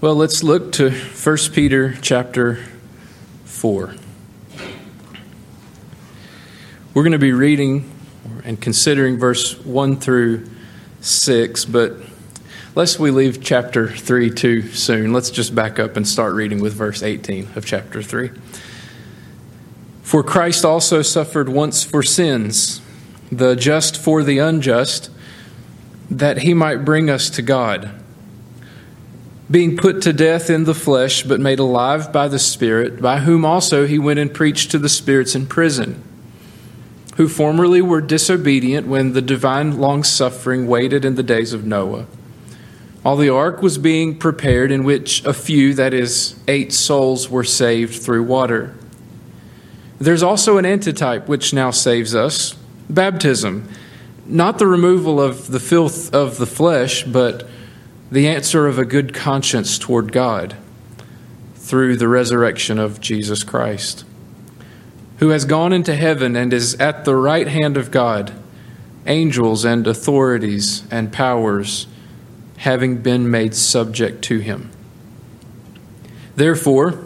Well, let's look to 1 Peter chapter 4. We're going to be reading and considering verse 1 through 6, but lest we leave chapter 3 too soon, let's just back up and start reading with verse 18 of chapter 3. For Christ also suffered once for sins, the just for the unjust, that he might bring us to God being put to death in the flesh, but made alive by the Spirit, by whom also he went and preached to the spirits in prison, who formerly were disobedient when the divine long suffering waited in the days of Noah. While the ark was being prepared, in which a few, that is, eight souls, were saved through water. There's also an antitype which now saves us baptism. Not the removal of the filth of the flesh, but the answer of a good conscience toward God through the resurrection of Jesus Christ, who has gone into heaven and is at the right hand of God, angels and authorities and powers having been made subject to him. Therefore,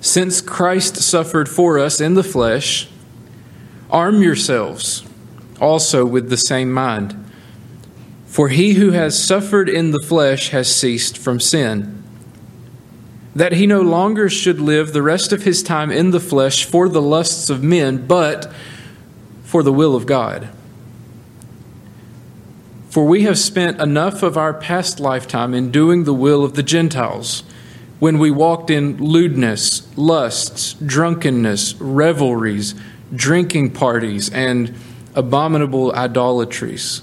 since Christ suffered for us in the flesh, arm yourselves also with the same mind. For he who has suffered in the flesh has ceased from sin, that he no longer should live the rest of his time in the flesh for the lusts of men, but for the will of God. For we have spent enough of our past lifetime in doing the will of the Gentiles, when we walked in lewdness, lusts, drunkenness, revelries, drinking parties, and abominable idolatries.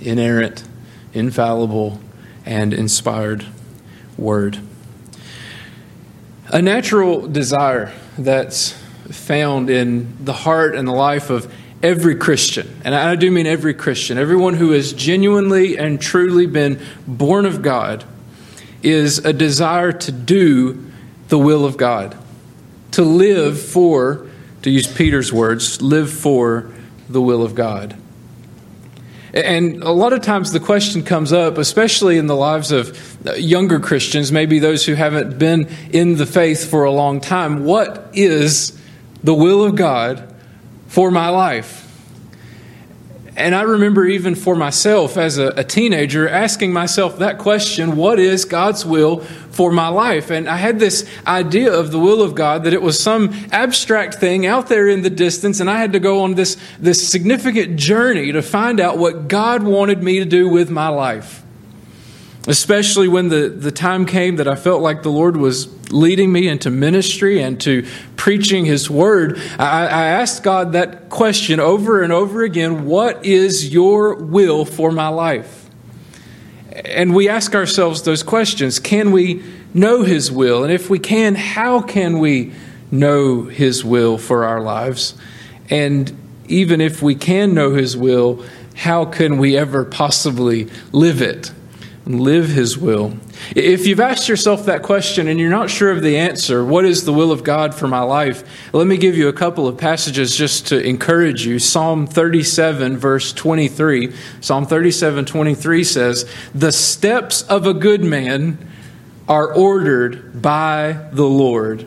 inerrant, infallible, and inspired word. A natural desire that's found in the heart and the life of every Christian, and I do mean every Christian, everyone who has genuinely and truly been born of God, is a desire to do the will of God, to live for, to use Peter's words, live for the will of God. And a lot of times the question comes up, especially in the lives of uh, younger Christians, maybe those who haven't been in the faith for a long time what is the will of God for my life? And I remember even for myself as a, a, teenager asking myself that question what is God's will for my life? And I had this idea of the will of God that it was some abstract thing out there in the distance, and I had to go on this, this significant journey to find out what God wanted me to do with my life especially when the, the time came that I felt like the Lord was leading me into ministry and to preaching His Word. I, I asked God that question over and over again What is your will for my life? And we ask ourselves those questions Can we know His will? And if we can, how can we know His will for our lives? And even if we can know His will, how can we ever possibly live it? And live His will. If you've asked yourself that question and you're not sure of the answer, what is the will of God for my life? Let me give you a couple of passages just to encourage you. Psalm 37, verse 23. Psalm 37, 23 says, The steps of a good man are ordered by the Lord,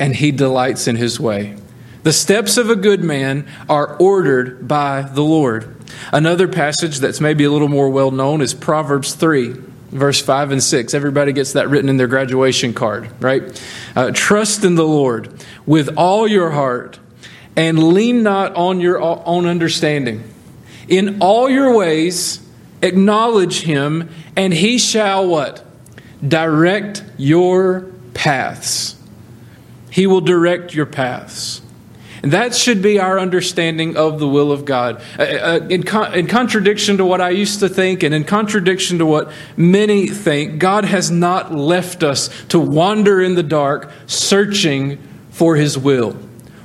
and he delights in his way. The steps of a good man are ordered by the Lord. Another passage that's maybe a little more well known is Proverbs 3, verse 5 and 6. Everybody gets that written in their graduation card, right? Uh, Trust in the Lord with all your heart and lean not on your own understanding. In all your ways, acknowledge him, and he shall what? Direct your paths. He will direct your paths. And that should be our understanding of the will of God. Uh, uh, in, con- in, contradiction to what I used to think and in contradiction to what many think, God has not left us to wander in the dark searching for His will,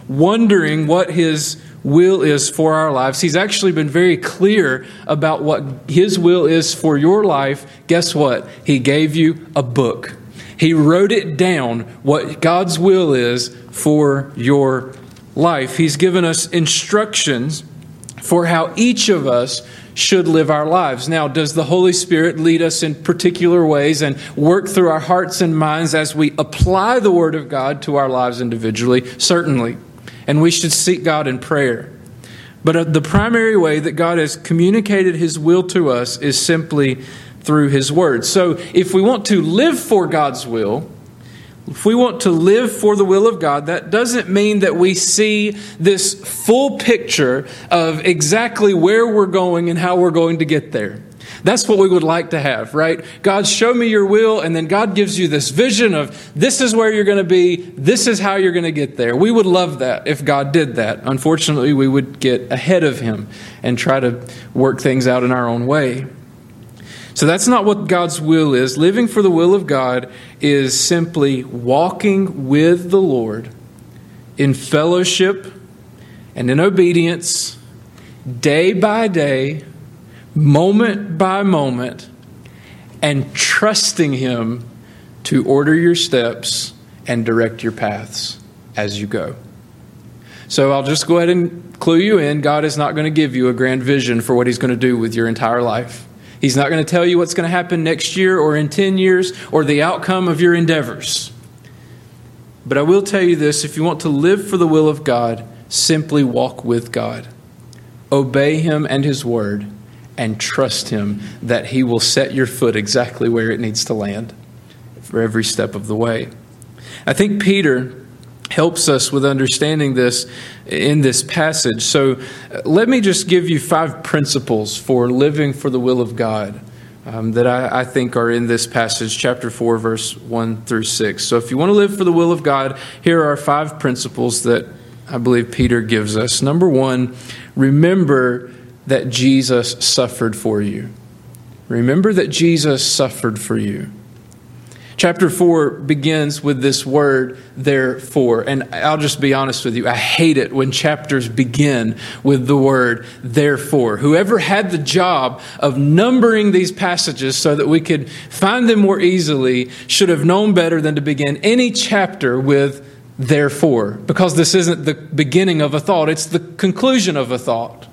wondering what His will is for our lives. He's actually been very clear about what His will is for your life. Guess what? He gave you a book. He wrote it down what God's will is for your life. He's given us instructions for how each of us should live our lives. Now, does the Holy Spirit lead us in particular ways and work through our hearts and minds as we apply the Word of God to our lives individually? Certainly. And we should seek God in prayer. But uh, the primary way that God has communicated His will to us is simply through His Word. So, if we want to live for God's will, if we want to live for the will of God, that doesn't mean that we see this full picture of exactly where we're going and how we're going to get there. That's what we would like to have, right? God, show me your will, and then God gives you this vision of this is where you're going to be, this is how you're going to get there. We would love that if God did that. Unfortunately, we would get ahead of Him and try to work things out in our own way. So that's not what God's will is. Living for the will of God is simply walking with the Lord in fellowship and in obedience, day by day, moment by moment, and trusting Him to order your steps and direct your paths as you go. So I'll just go ahead and clue you in. God is not going to give you a grand vision for what He's going to do with your entire life. He's not going to tell you what's going to happen next year or in 10 years or the outcome of your endeavors. But I will tell you this if you want to live for the will of God, simply walk with God. Obey Him and His word, and trust Him that He will set your foot exactly where it needs to land for every step of the way. I think Peter helps us with understanding this in this passage. So uh, let me just give you five principles for living for the will of God. Um, that I, I, think are in this passage, chapter 4, verse 1 through 6. So, if you want to live for the will of God, here are five principles that I believe Peter gives us. Number one, remember that Jesus suffered for you. Remember that Jesus suffered for you. Chapter 4 begins with this word, therefore. And I'll just be honest with you, I hate it when chapters begin with the word, therefore. Whoever had the job of numbering these passages so that we could find them more easily should have known better than to begin any chapter with therefore, because this isn't the beginning of a thought, it's the conclusion of a thought.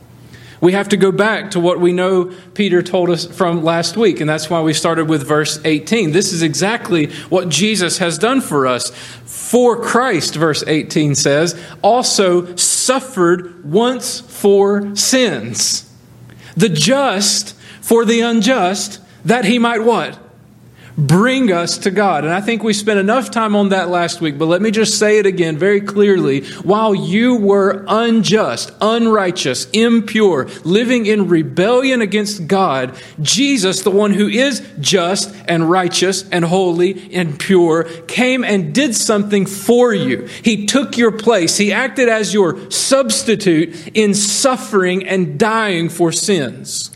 We have to go back to what we know Peter told us from last week, and that's why we started with verse 18. This is exactly what Jesus has done for us. For Christ, verse 18 says, also suffered once for sins. The just for the unjust, that he might what? Bring us to God. And I think we spent enough time on that last week, but let me just say it again very clearly. While you were unjust, unrighteous, impure, living in rebellion against God, Jesus, the one who is just and righteous and holy and pure, came and did something for you. He took your place. He acted as your substitute in suffering and dying for sins.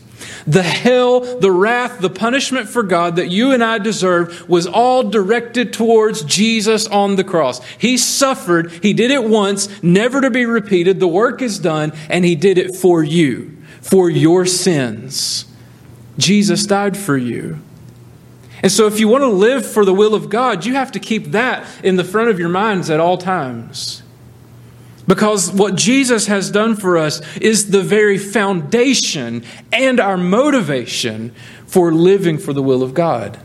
The hell, the wrath, the punishment for God that you and I deserve was all directed towards Jesus on the cross. He suffered. He did it once, never to be repeated. The work is done, and He did it for you, for your sins. Jesus died for you. And so, if you want to live for the will of God, you have to keep that in the front of your minds at all times. Because what Jesus has done for us is the very foundation and our motivation for living for the will of God.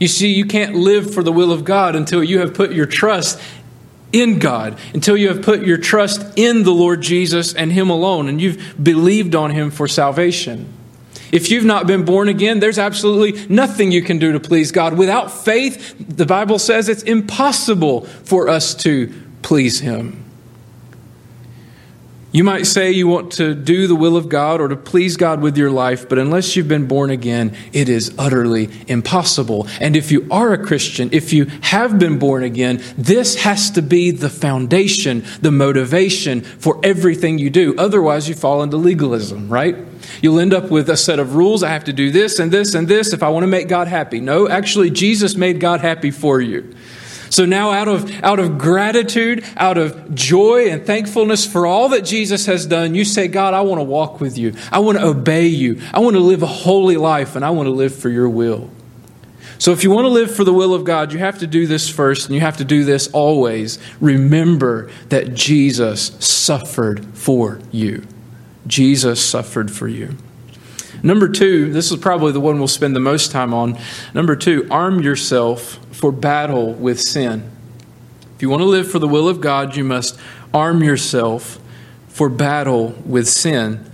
You see, you can't live for the will of God until you have put your trust in God, until you have put your trust in the Lord Jesus and Him alone, and you've believed on Him for salvation. If you've not been born again, there's absolutely nothing you can do to please God. Without faith, the Bible says it's impossible for us to please Him. You might say you want to do the will of God or to please God with your life, but unless you've been born again, it is utterly impossible. And if you are a Christian, if you have been born again, this has to be the foundation, the motivation for everything you do. Otherwise, you fall into legalism, right? You'll end up with a set of rules. I have to do this and this and this if I want to make God happy. No, actually, Jesus made God happy for you. So now, out of, out of gratitude, out of joy and thankfulness for all that Jesus has done, you say, God, I want to walk with you. I want to obey you. I want to live a holy life, and I want to live for your will. So, if you want to live for the will of God, you have to do this first, and you have to do this always. Remember that Jesus suffered for you. Jesus suffered for you. Number two, this is probably the one we'll spend the most time on. Number two, arm yourself for battle with sin. If you want to live for the will of God, you must arm yourself for battle with sin.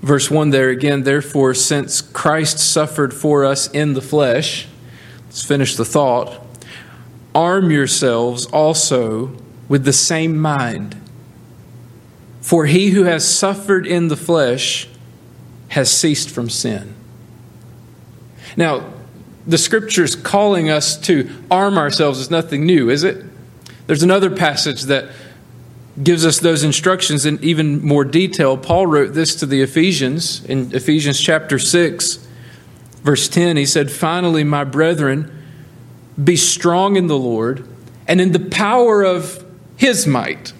Verse 1 there again, therefore, since Christ suffered for us in the flesh, let's finish the thought. Arm yourselves also with the same mind. For he who has suffered in the flesh has ceased from sin. Now, the scriptures calling us to arm ourselves is nothing new, is it? There's another passage that gives us those instructions in even more detail. Paul wrote this to the Ephesians in Ephesians chapter 6, verse 10. He said, Finally, my brethren, be strong in the Lord and in the power of his might.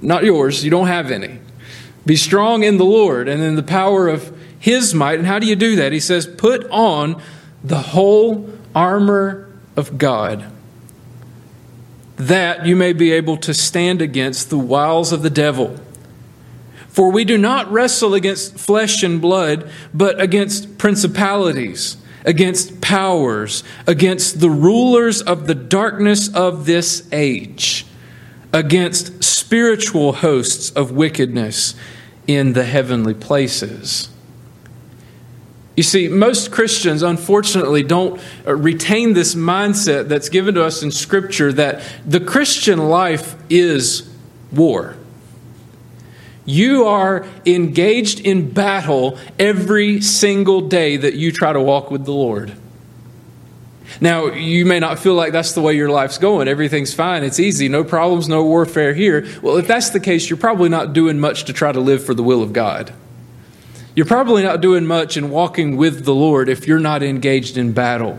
Not yours, you don't have any. Be strong in the Lord and in the power of his might. And how do you do that? He says, Put on the whole armor of God, that you may be able to stand against the wiles of the devil. For we do not wrestle against flesh and blood, but against principalities, against powers, against the rulers of the darkness of this age, against spiritual hosts of wickedness in the heavenly places. You see, most Christians, unfortunately, don't uh, retain this mindset that's given to us in Scripture that the Christian life is war. You are engaged in battle every single day that you try to walk with the Lord. Now, you may not feel like that's the way your life's going. Everything's fine. It's easy. No problems, no warfare here. Well, if that's the case, you're probably not doing much to try to live for the will of God. You're probably not doing much in walking with the Lord if you're not engaged in battle.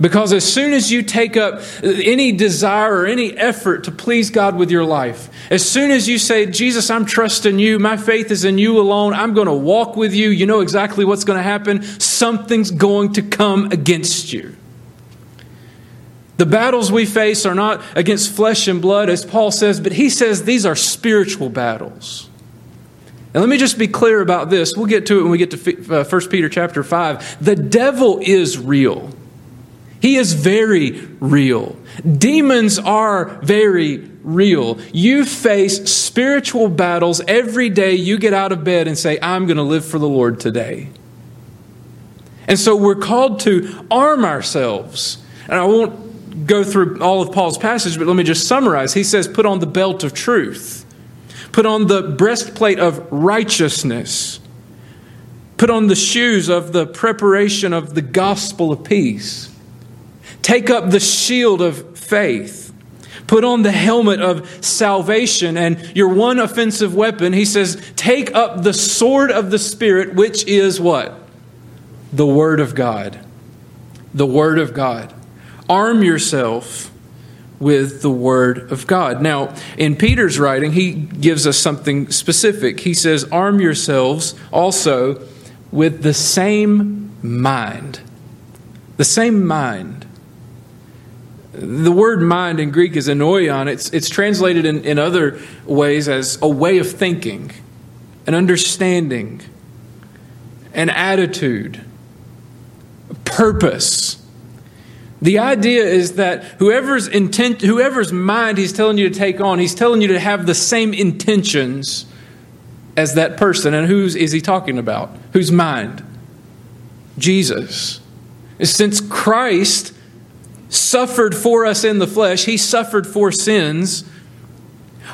Because as soon as you take up any desire or any effort to please God with your life, as soon as you say, Jesus, I'm trusting you, my faith is in you alone, I'm going to walk with you, you know exactly what's going to happen. Something's going to come against you. The battles we face are not against flesh and blood, as Paul says, but he says these are spiritual battles. And let me just be clear about this. We'll get to it when we get to 1 uh, Peter chapter 5. The devil is real. He is very real. Demons are very real. You face spiritual battles every day you get out of bed and say, I'm going to live for the Lord today. And so we're called to arm ourselves. And I won't go through all of Paul's passage, but let me just summarize. He says, Put on the belt of truth. Put on the breastplate of righteousness. Put on the shoes of the preparation of the gospel of peace. Take up the shield of faith. Put on the helmet of salvation and your one offensive weapon. He says, Take up the sword of the Spirit, which is what? The Word of God. The Word of God. Arm yourself with the Word of God. Now, in Peter's writing, he gives us something specific. He says, Arm yourselves also with the same mind. The same mind. The word mind in Greek is ennoia. It's, it's translated in, in other ways as a way of thinking, an understanding, an attitude, a purpose. The idea is that whoever's intent, whoever's mind he's telling you to take on, he's telling you to have the same intentions as that person. And whose is he talking about? Whose mind? Jesus. Since Christ suffered for us in the flesh, he suffered for sins.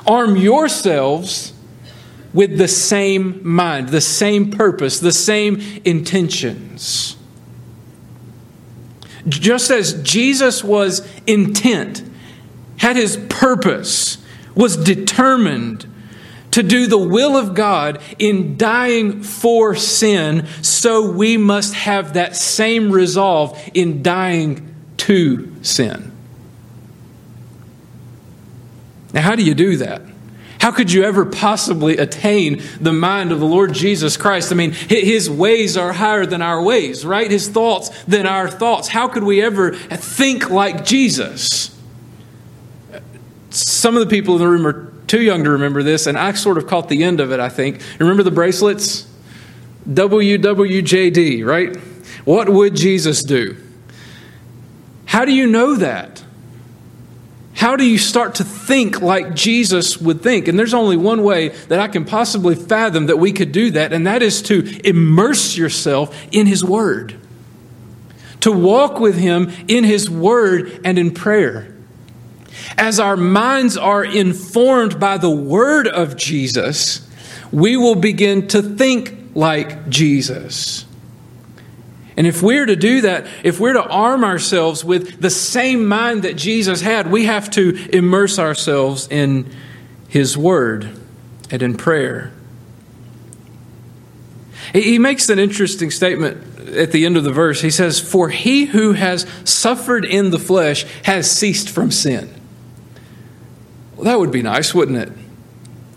Arm yourselves with the same mind, the same purpose, the same intentions. Just as Jesus was intent, had his purpose, was determined to do the will of God in dying for sin, so we must have that same resolve in dying to sin. Now, how do you do that? How could you ever possibly attain the mind of the Lord Jesus Christ? I mean, his ways are higher than our ways, right? His thoughts than our thoughts. How could we ever think like Jesus? Some of the people in the room are too young to remember this, and I sort of caught the end of it, I think. Remember the bracelets? WWJD, right? What would Jesus do? How do you know that? How do you start to think like Jesus would think? And there's only one way that I can possibly fathom that we could do that, and that is to immerse yourself in His Word. To walk with Him in His Word and in prayer. As our minds are informed by the Word of Jesus, we will begin to think like Jesus. And if we're to do that, if we're to arm ourselves with the same mind that Jesus had, we have to immerse ourselves in His Word and in prayer. He makes an interesting statement at the end of the verse. He says, For he who has suffered in the flesh has ceased from sin. Well, that would be nice, wouldn't it?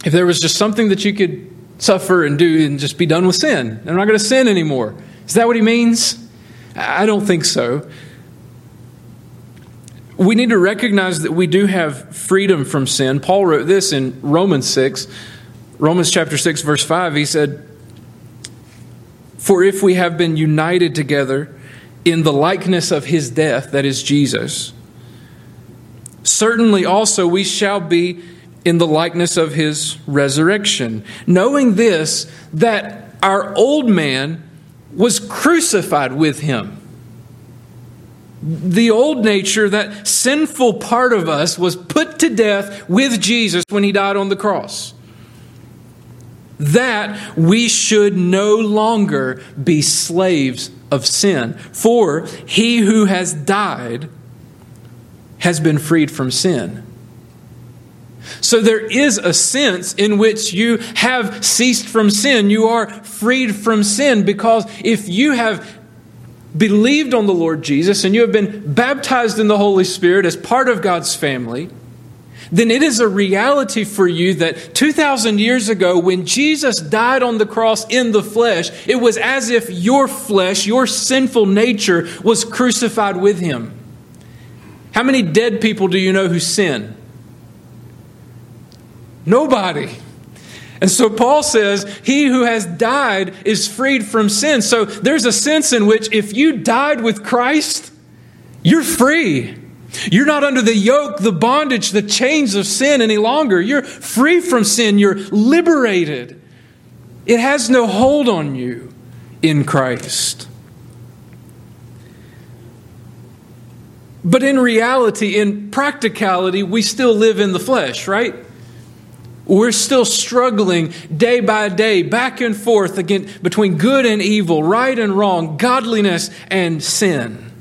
If there was just something that you could suffer and do and just be done with sin. I'm not going to sin anymore. Is that what he means? I don't think so. We need to recognize that we do have freedom from sin. Paul wrote this in Romans 6, Romans chapter 6, verse 5. He said, For if we have been united together in the likeness of his death, that is Jesus, certainly also we shall be in the likeness of his resurrection. Knowing this, that our old man was crucified with him. The old nature, that sinful part of us, was put to death with Jesus when he died on the cross. That we should no longer be slaves of sin. For he who has died has been freed from sin. So there is a sense in which you have ceased from sin. You are freed from sin because if you have believed on the Lord Jesus and you have been baptized in the Holy Spirit as part of God's family, then it is a reality for you that 2,000 years ago, when Jesus died on the cross in the flesh, it was as if your flesh, your sinful nature, was crucified with him. How many dead people do you know who sin? Nobody. And so Paul says, He who has died is freed from sin. So there's a sense in which if you died with Christ, you're free. You're not under the yoke, the bondage, the chains of sin any longer. You're free from sin. You're liberated. It has no hold on you in Christ. But in reality, in practicality, we still live in the flesh, right? We're still struggling day by day, back and forth again, between good and evil, right and wrong, godliness and sin.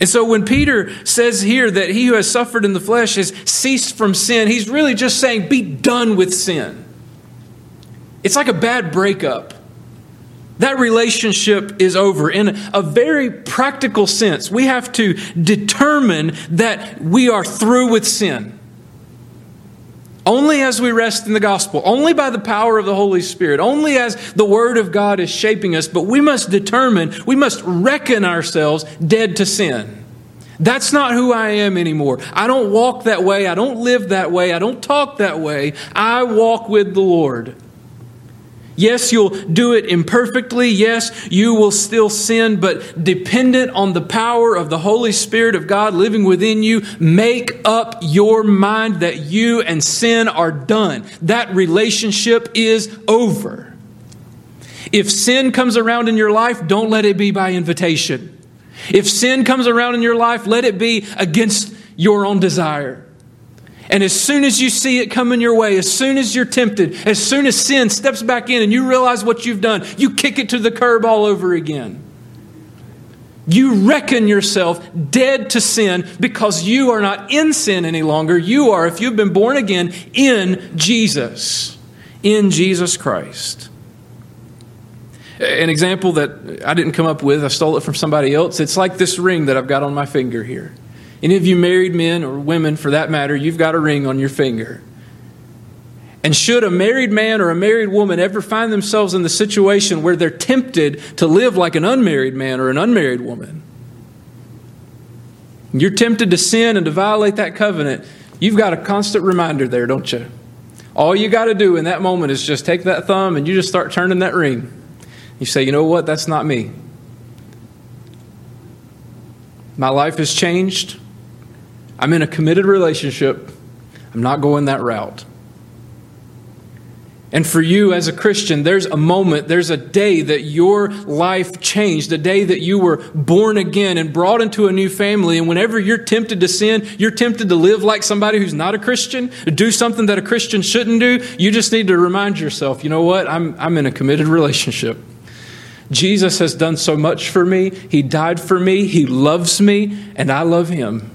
And so when Peter says here that he who has suffered in the flesh has ceased from sin, he's really just saying, be done with sin. It's like a bad breakup. That relationship is over. In a very practical sense, we have to determine that we are through with sin. Only as we rest in the gospel, only by the power of the Holy Spirit, only as the Word of God is shaping us, but we must determine, we must reckon ourselves dead to sin. That's not who I am anymore. I don't walk that way. I don't live that way. I don't talk that way. I walk with the Lord. Yes, you'll do it imperfectly. Yes, you will still sin, but dependent on the power of the Holy Spirit of God living within you, make up your mind that you and sin are done. That relationship is over. If sin comes around in your life, don't let it be by invitation. If sin comes around in your life, let it be against your own desire. And as soon as you see it coming your way, as soon as you're tempted, as soon as sin steps back in and you realize what you've done, you kick it to the curb all over again. You reckon yourself dead to sin because you are not in sin any longer. You are, if you've been born again, in Jesus, in Jesus Christ. An example that I didn't come up with, I stole it from somebody else. It's like this ring that I've got on my finger here. Any of you married men or women, for that matter, you've got a ring on your finger. And should a married man or a married woman ever find themselves in the situation where they're tempted to live like an unmarried man or an unmarried woman, you're tempted to sin and to violate that covenant, you've got a constant reminder there, don't you? All you got to do in that moment is just take that thumb and you just start turning that ring. You say, you know what? That's not me. My life has changed. I'm in a committed relationship. I'm not going that route. And for you as a Christian, there's a moment, there's a day that your life changed, the day that you were born again and brought into a new family. And whenever you're tempted to sin, you're tempted to live like somebody who's not a Christian, do something that a Christian shouldn't do, you just need to remind yourself, you know what? I'm, I'm in a committed relationship. Jesus has done so much for me. He died for me. He loves me, and I love him.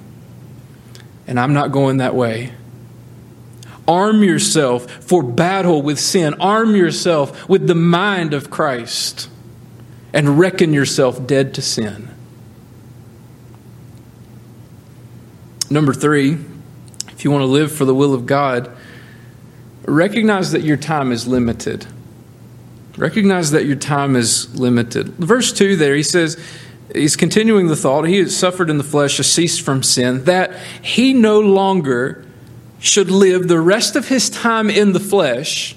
And I'm not going that way. Arm yourself for battle with sin. Arm yourself with the mind of Christ and reckon yourself dead to sin. Number three, if you want to live for the will of God, recognize that your time is limited. Recognize that your time is limited. Verse 2 there, he says, he's continuing the thought. He has suffered in the flesh, has ceased from sin, that he no longer should live the rest of his time in the flesh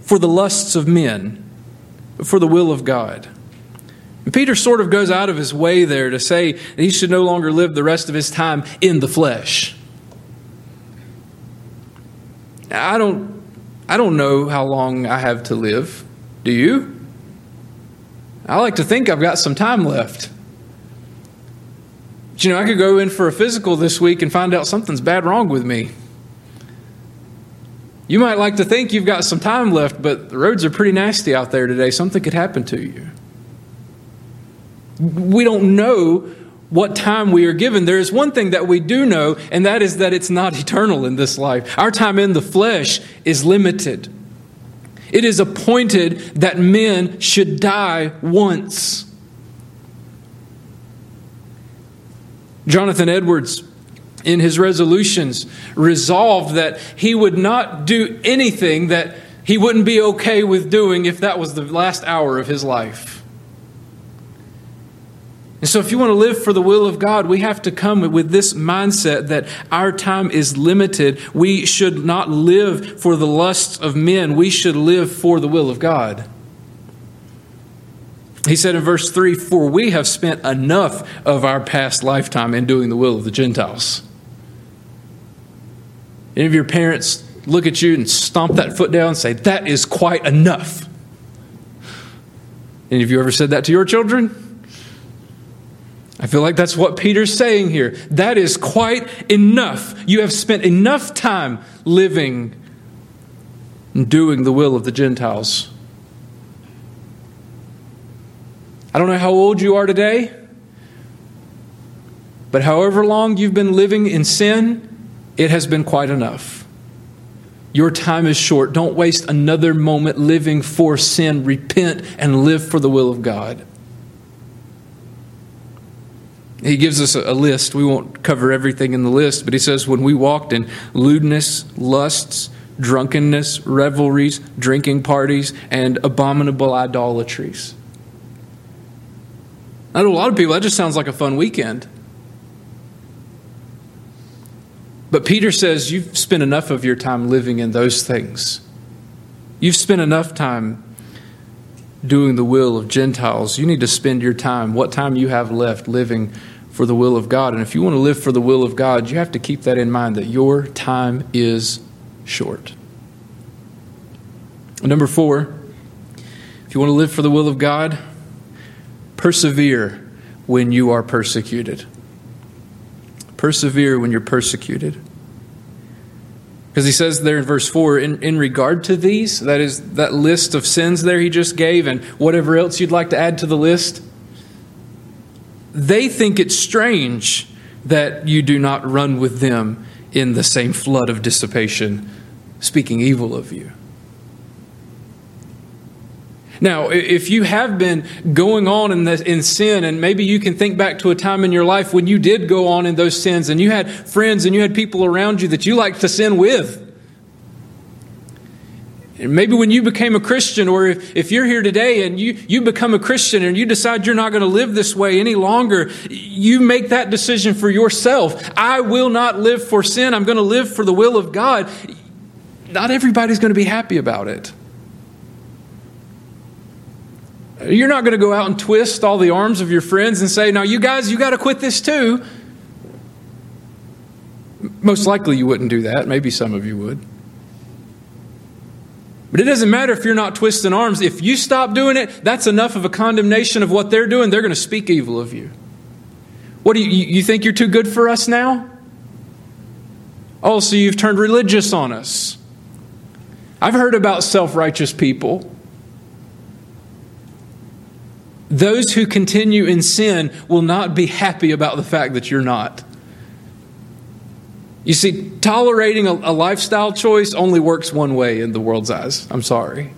for the lusts of men, for the will of God. And Peter sort of goes out of his way there to say that he should no longer live the rest of his time in the flesh. I don't, I don't know how long I have to live. Do you? I like to think I've got some time left. But you know, I could go in for a physical this week and find out something's bad wrong with me. You might like to think you've got some time left, but the roads are pretty nasty out there today. Something could happen to you. We don't know what time we are given. There is one thing that we do know, and that is that it's not eternal in this life. Our time in the flesh is limited. It is appointed that men should die once. Jonathan Edwards, in his resolutions, resolved that he would not do anything that he wouldn't be okay with doing if that was the last hour of his life. And so, if you want to live for the will of God, we have to come with this mindset that our time is limited. We should not live for the lusts of men, we should live for the will of God. He said in verse 3 For we have spent enough of our past lifetime in doing the will of the Gentiles. Any of your parents look at you and stomp that foot down and say, That is quite enough? Any of you ever said that to your children? I feel like that's what Peter's saying here. That is quite enough. You have spent enough time living and doing the will of the Gentiles. I don't know how old you are today, but however long you've been living in sin, it has been quite enough. Your time is short. Don't waste another moment living for sin. Repent and live for the will of God. He gives us a list. We won't cover everything in the list, but he says, When we walked in lewdness, lusts, drunkenness, revelries, drinking parties, and abominable idolatries. I know a lot of people, that just sounds like a fun weekend. But Peter says you've spent enough of your time living in those things. You've spent enough time doing the will of Gentiles. You need to spend your time, what time you have left, living for the will of God. And if you want to live for the will of God, you have to keep that in mind that your time is short. Number four, if you want to live for the will of God, Persevere when you are persecuted. Persevere when you're persecuted. Because he says there in verse 4, in, in regard to these, that is that list of sins there he just gave, and whatever else you'd like to add to the list, they think it's strange that you do not run with them in the same flood of dissipation, speaking evil of you. Now, if you have been going on in, in sin, and maybe you can think back to a time in your life when you did go on in those sins, and you had friends and you had people around you that you liked to sin with. Maybe when you became a Christian, or if, if you're here today and you, you become a Christian and you decide you're not going to live this way any longer, you make that decision for yourself. I will not live for sin. I'm going to live for the will of God. Not everybody's going to be happy about it. You're not going to go out and twist all the arms of your friends and say, now, you guys, you got to quit this too. Most likely you wouldn't do that. Maybe some of you would. But it doesn't matter if you're not twisting arms. If you stop doing it, that's enough of a condemnation of what they're doing. They're going to speak evil of you. What do you, you think you're too good for us now? Oh, so you've turned religious on us. I've heard about self righteous people those who continue in sin will not be happy about the fact that you're not. You see, tolerating a, a, lifestyle choice only works one way in the world's eyes. I'm sorry.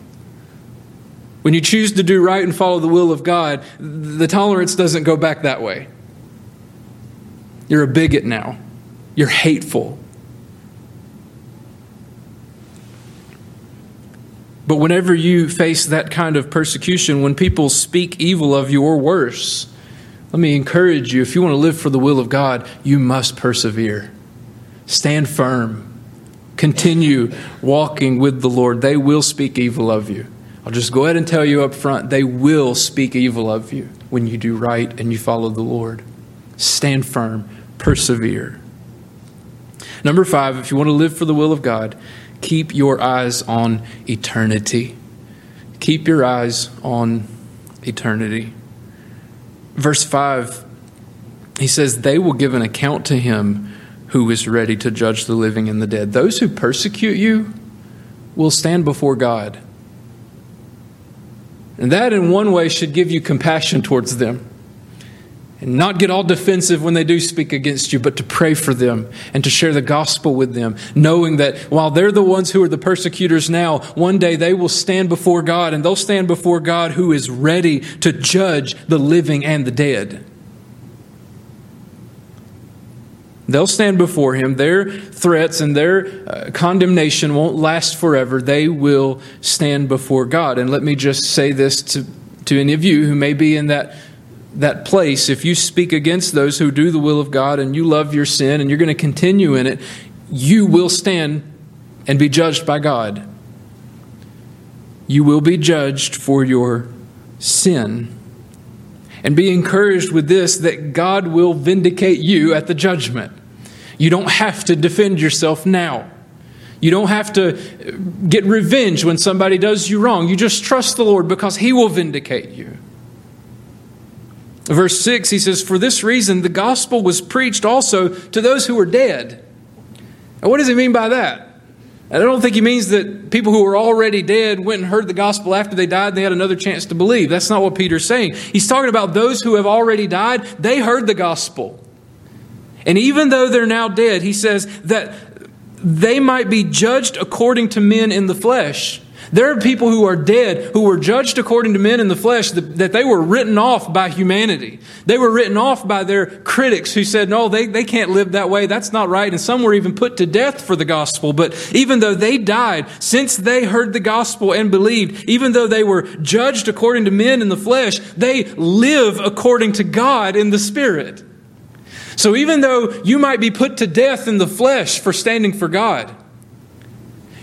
When you choose to do right and follow the will of God, the tolerance doesn't go back that way. You're a bigot now, you're hateful. But whenever you face that kind of persecution, when people speak evil of you or worse, let me encourage you if you want to live for the will of God, you must persevere. Stand firm. Continue walking with the Lord. They will speak evil of you. I'll just go ahead and tell you up front they will speak evil of you when you do right and you follow the Lord. Stand firm, persevere. Number five, if you want to live for the will of God, Keep your eyes on eternity. Keep your eyes on eternity. Verse 5, he says, They will give an account to him who is ready to judge the living and the dead. Those who persecute you will stand before God. And that, in one way, should give you compassion towards them and not get all defensive when they do speak against you, but to pray for them and to share the gospel with them, knowing that while they're the ones who are the persecutors now, one day they will stand before God and they'll stand before God who is ready to judge the living and the dead. They'll stand before him. Their threats and their uh, condemnation won't last forever. They will stand before God. And let me just say this to, to any of you who may be in that that place, if you speak against those who do the will of God and you love your sin and you're going to continue in it, you will stand and be judged by God. You will be judged for your sin. And be encouraged with this that God will vindicate you at the judgment. You don't have to defend yourself now. You don't have to get revenge when somebody does you wrong. You just trust the Lord because He will vindicate you. Verse 6, he says, For this reason the gospel was preached also to those who were dead. And what does he mean by that? I don't think he means that people who were already dead went and heard the gospel after they died and they had another chance to believe. That's not what Peter's saying. He's talking about those who have already died, they heard the gospel. And even though they're now dead, he says that they might be judged according to men in the flesh. There are people who are dead who were judged according to men in the flesh that, they were written off by humanity. They were written off by their critics who said, no, they, they can't live that way. That's not right. And some were even put to death for the gospel. But even though they died, since they heard the gospel and believed, even though they were judged according to men in the flesh, they live according to God in the spirit. So even though you might be put to death in the flesh for standing for God,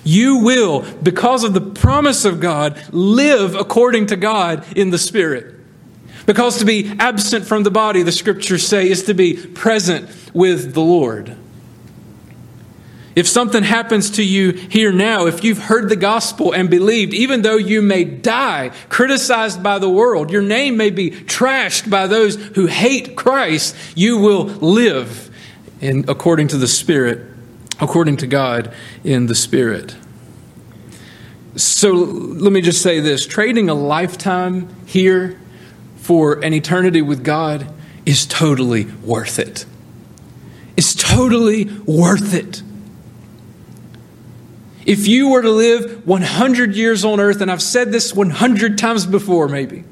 you will, because of the promise of God, live according to God in the Spirit. Because to be absent from the body, the scriptures say, is to be present with the Lord. If something happens to you here now, if you've heard the gospel and believed, even though you may die, criticized by the world, your name may be trashed by those who hate Christ, you will live in, according to the Spirit according to God in the Spirit. So let me just say this trading a lifetime here for an eternity with God is totally worth it. It's totally worth it. If you were to live 100 years on earth, and I've said this 100 times before, maybe,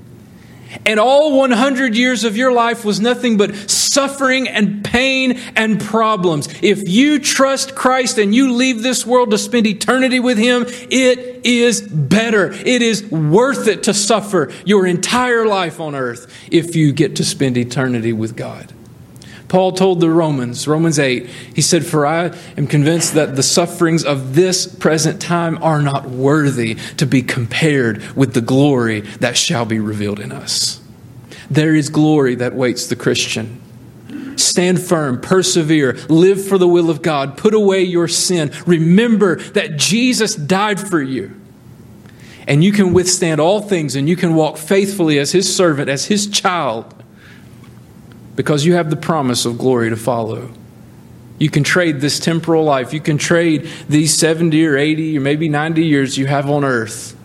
and all 100 years of your life was nothing but suffering and pain and problems. If you trust Christ and you leave this world to spend eternity with Him, it is better. It is worth it to suffer your entire life on earth if you get to spend eternity with God. Paul told the Romans, Romans 8, he said, For I am convinced that the sufferings of this present time are not worthy to be compared with the glory that shall be revealed in us. There is glory that waits the Christian. Stand firm, persevere, live for the will of God, put away your sin. Remember that Jesus died for you. And you can withstand all things and you can walk faithfully as his servant, as his child because you have the promise of glory to follow. You can trade this temporal life. You can trade these 70 or 80 or maybe 90 years you have on earth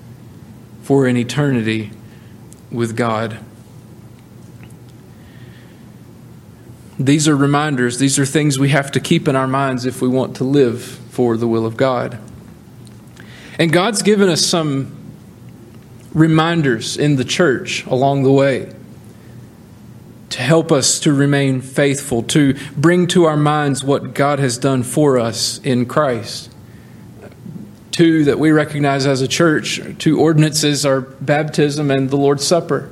for an eternity with God. These are reminders, these are things we have to keep in our minds if we want to live for the will of God. And God's given us some reminders in the church along the way to help us to remain faithful, to bring to our minds what God has done for us in Christ. Two that we recognize as a church, two ordinances are baptism and the Lord's Supper.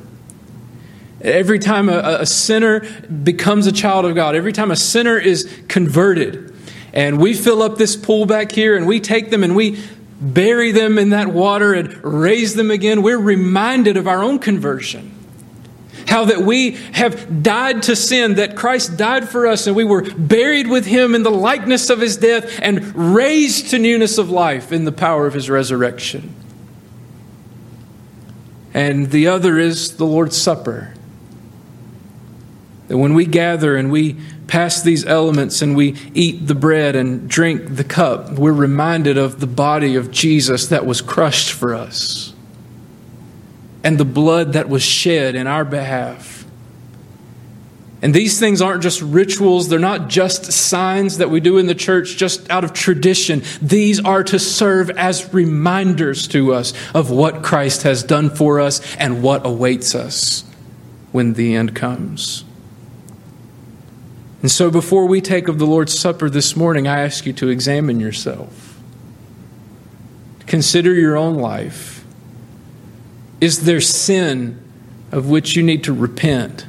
Every time a, a sinner becomes a child of God, every time a sinner is converted, and we fill up this pool back here and we take them and we bury them in that water and raise them again, we're reminded of our own conversion how that we have died to sin, that Christ died for us, and we were buried with him in the likeness of his death and raised to newness of life in the power of his resurrection. And the other is the Lord's Supper. That when we gather and we pass these elements and we eat the bread and drink the cup, we're reminded of the body of Jesus that was crushed for us and the blood that was shed in our behalf. And these things aren't just rituals, they're not just signs that we do in the church just out of tradition. These are to serve as reminders to us of what Christ has done for us and what awaits us when the end comes. And so, before we take of the Lord's Supper this morning, I ask you to examine yourself. Consider your own life is there sin of which you need to repent?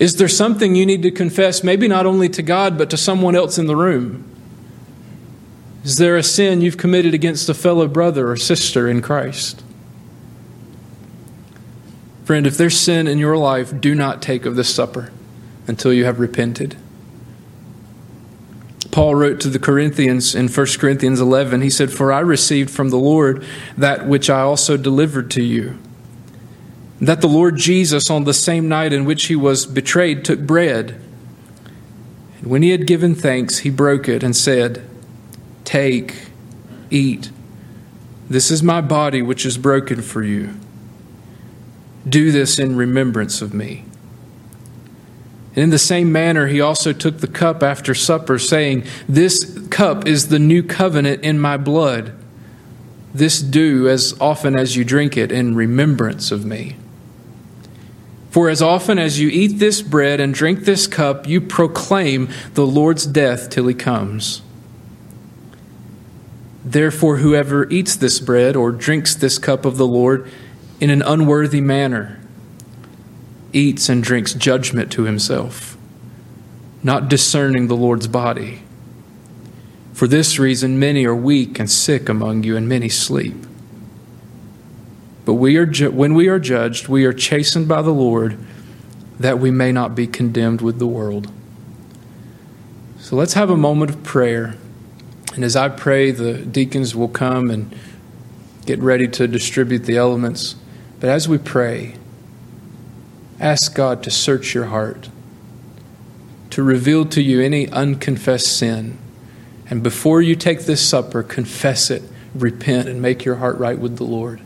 Is there something you need to confess, maybe not only to God, but to someone else in the room? Is there a sin you've committed against a fellow brother or sister in Christ? Friend, if there's sin in your life, do not take of this supper until you have repented. Paul wrote to the Corinthians in 1 Corinthians 11, he said, For I received from the Lord that which I also delivered to you. That the Lord Jesus, on the same night in which he was betrayed, took bread. And when he had given thanks, he broke it and said, Take, eat. This is my body, which is broken for you. Do this in remembrance of me. And in the same manner, he also took the cup after supper, saying, This cup is the new covenant in my blood. This do as often as you drink it in remembrance of me. For as often as you eat this bread and drink this cup, you proclaim the Lord's death till he comes. Therefore, whoever eats this bread or drinks this cup of the Lord in an unworthy manner, eats and drinks judgment to himself, not discerning the Lord's body. For this reason, many are weak and sick among you, and many sleep. But we are ju- when we are judged, we are chastened by the Lord, that we may not be condemned with the world. So let's have a moment of prayer. And as I pray, the deacons will come and get ready to distribute the elements. But as we pray, Ask God to search your heart, to reveal to you any unconfessed sin, And before you take this supper, confess it, repent, and make your heart right with the Lord.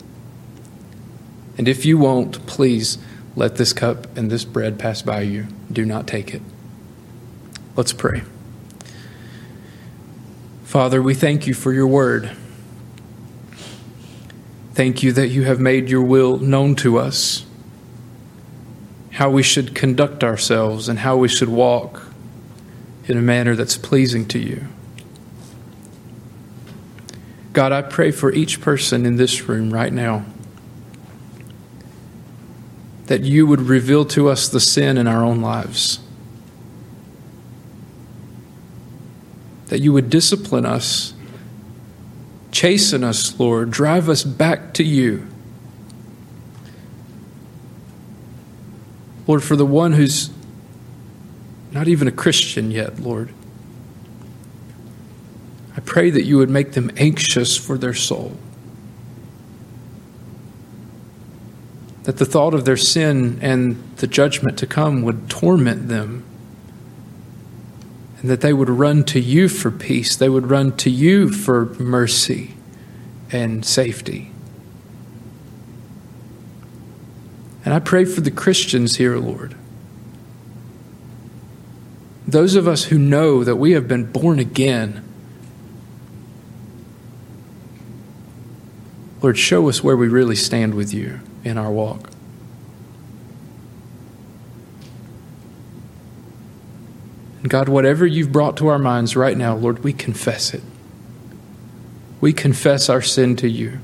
And if you won't, please let this cup and this bread pass by you. Do not take it. Let's pray. Father, we thank you for your word. Thank you that you have made your will known to us, how we should conduct ourselves and how we should walk in a manner that's pleasing to you. God, I pray for each person in this room right now that you would reveal to us the sin in our own lives. That you would discipline us, chasten us, Lord, drive us back to you. Lord, for the one who's not even a Christian yet, Lord, I pray that you would make them anxious for their soul. that the thought of their sin and the judgment to come would torment them. And that they would run to you for peace. They would run to you for mercy and safety. And I pray for the Christians here, Lord. Those of us who know that we have been born again. Lord, show us where we really stand with you in our walk. And God, whatever you've brought to our minds right now, Lord, we confess it. We confess our sin to you.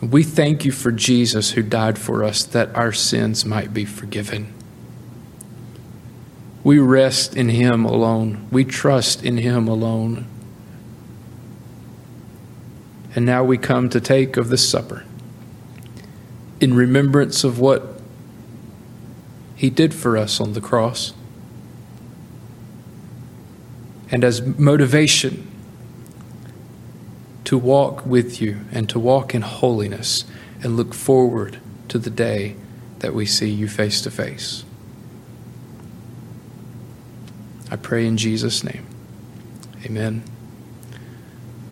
We thank you for Jesus who died for us that our sins might be forgiven. We rest in Him alone. We trust in Him alone. And now we come to take of this supper in remembrance of what He did for us on the cross and as motivation to walk with you and to walk in holiness and look forward to the day that we see you face to face. I pray in Jesus' name. Amen.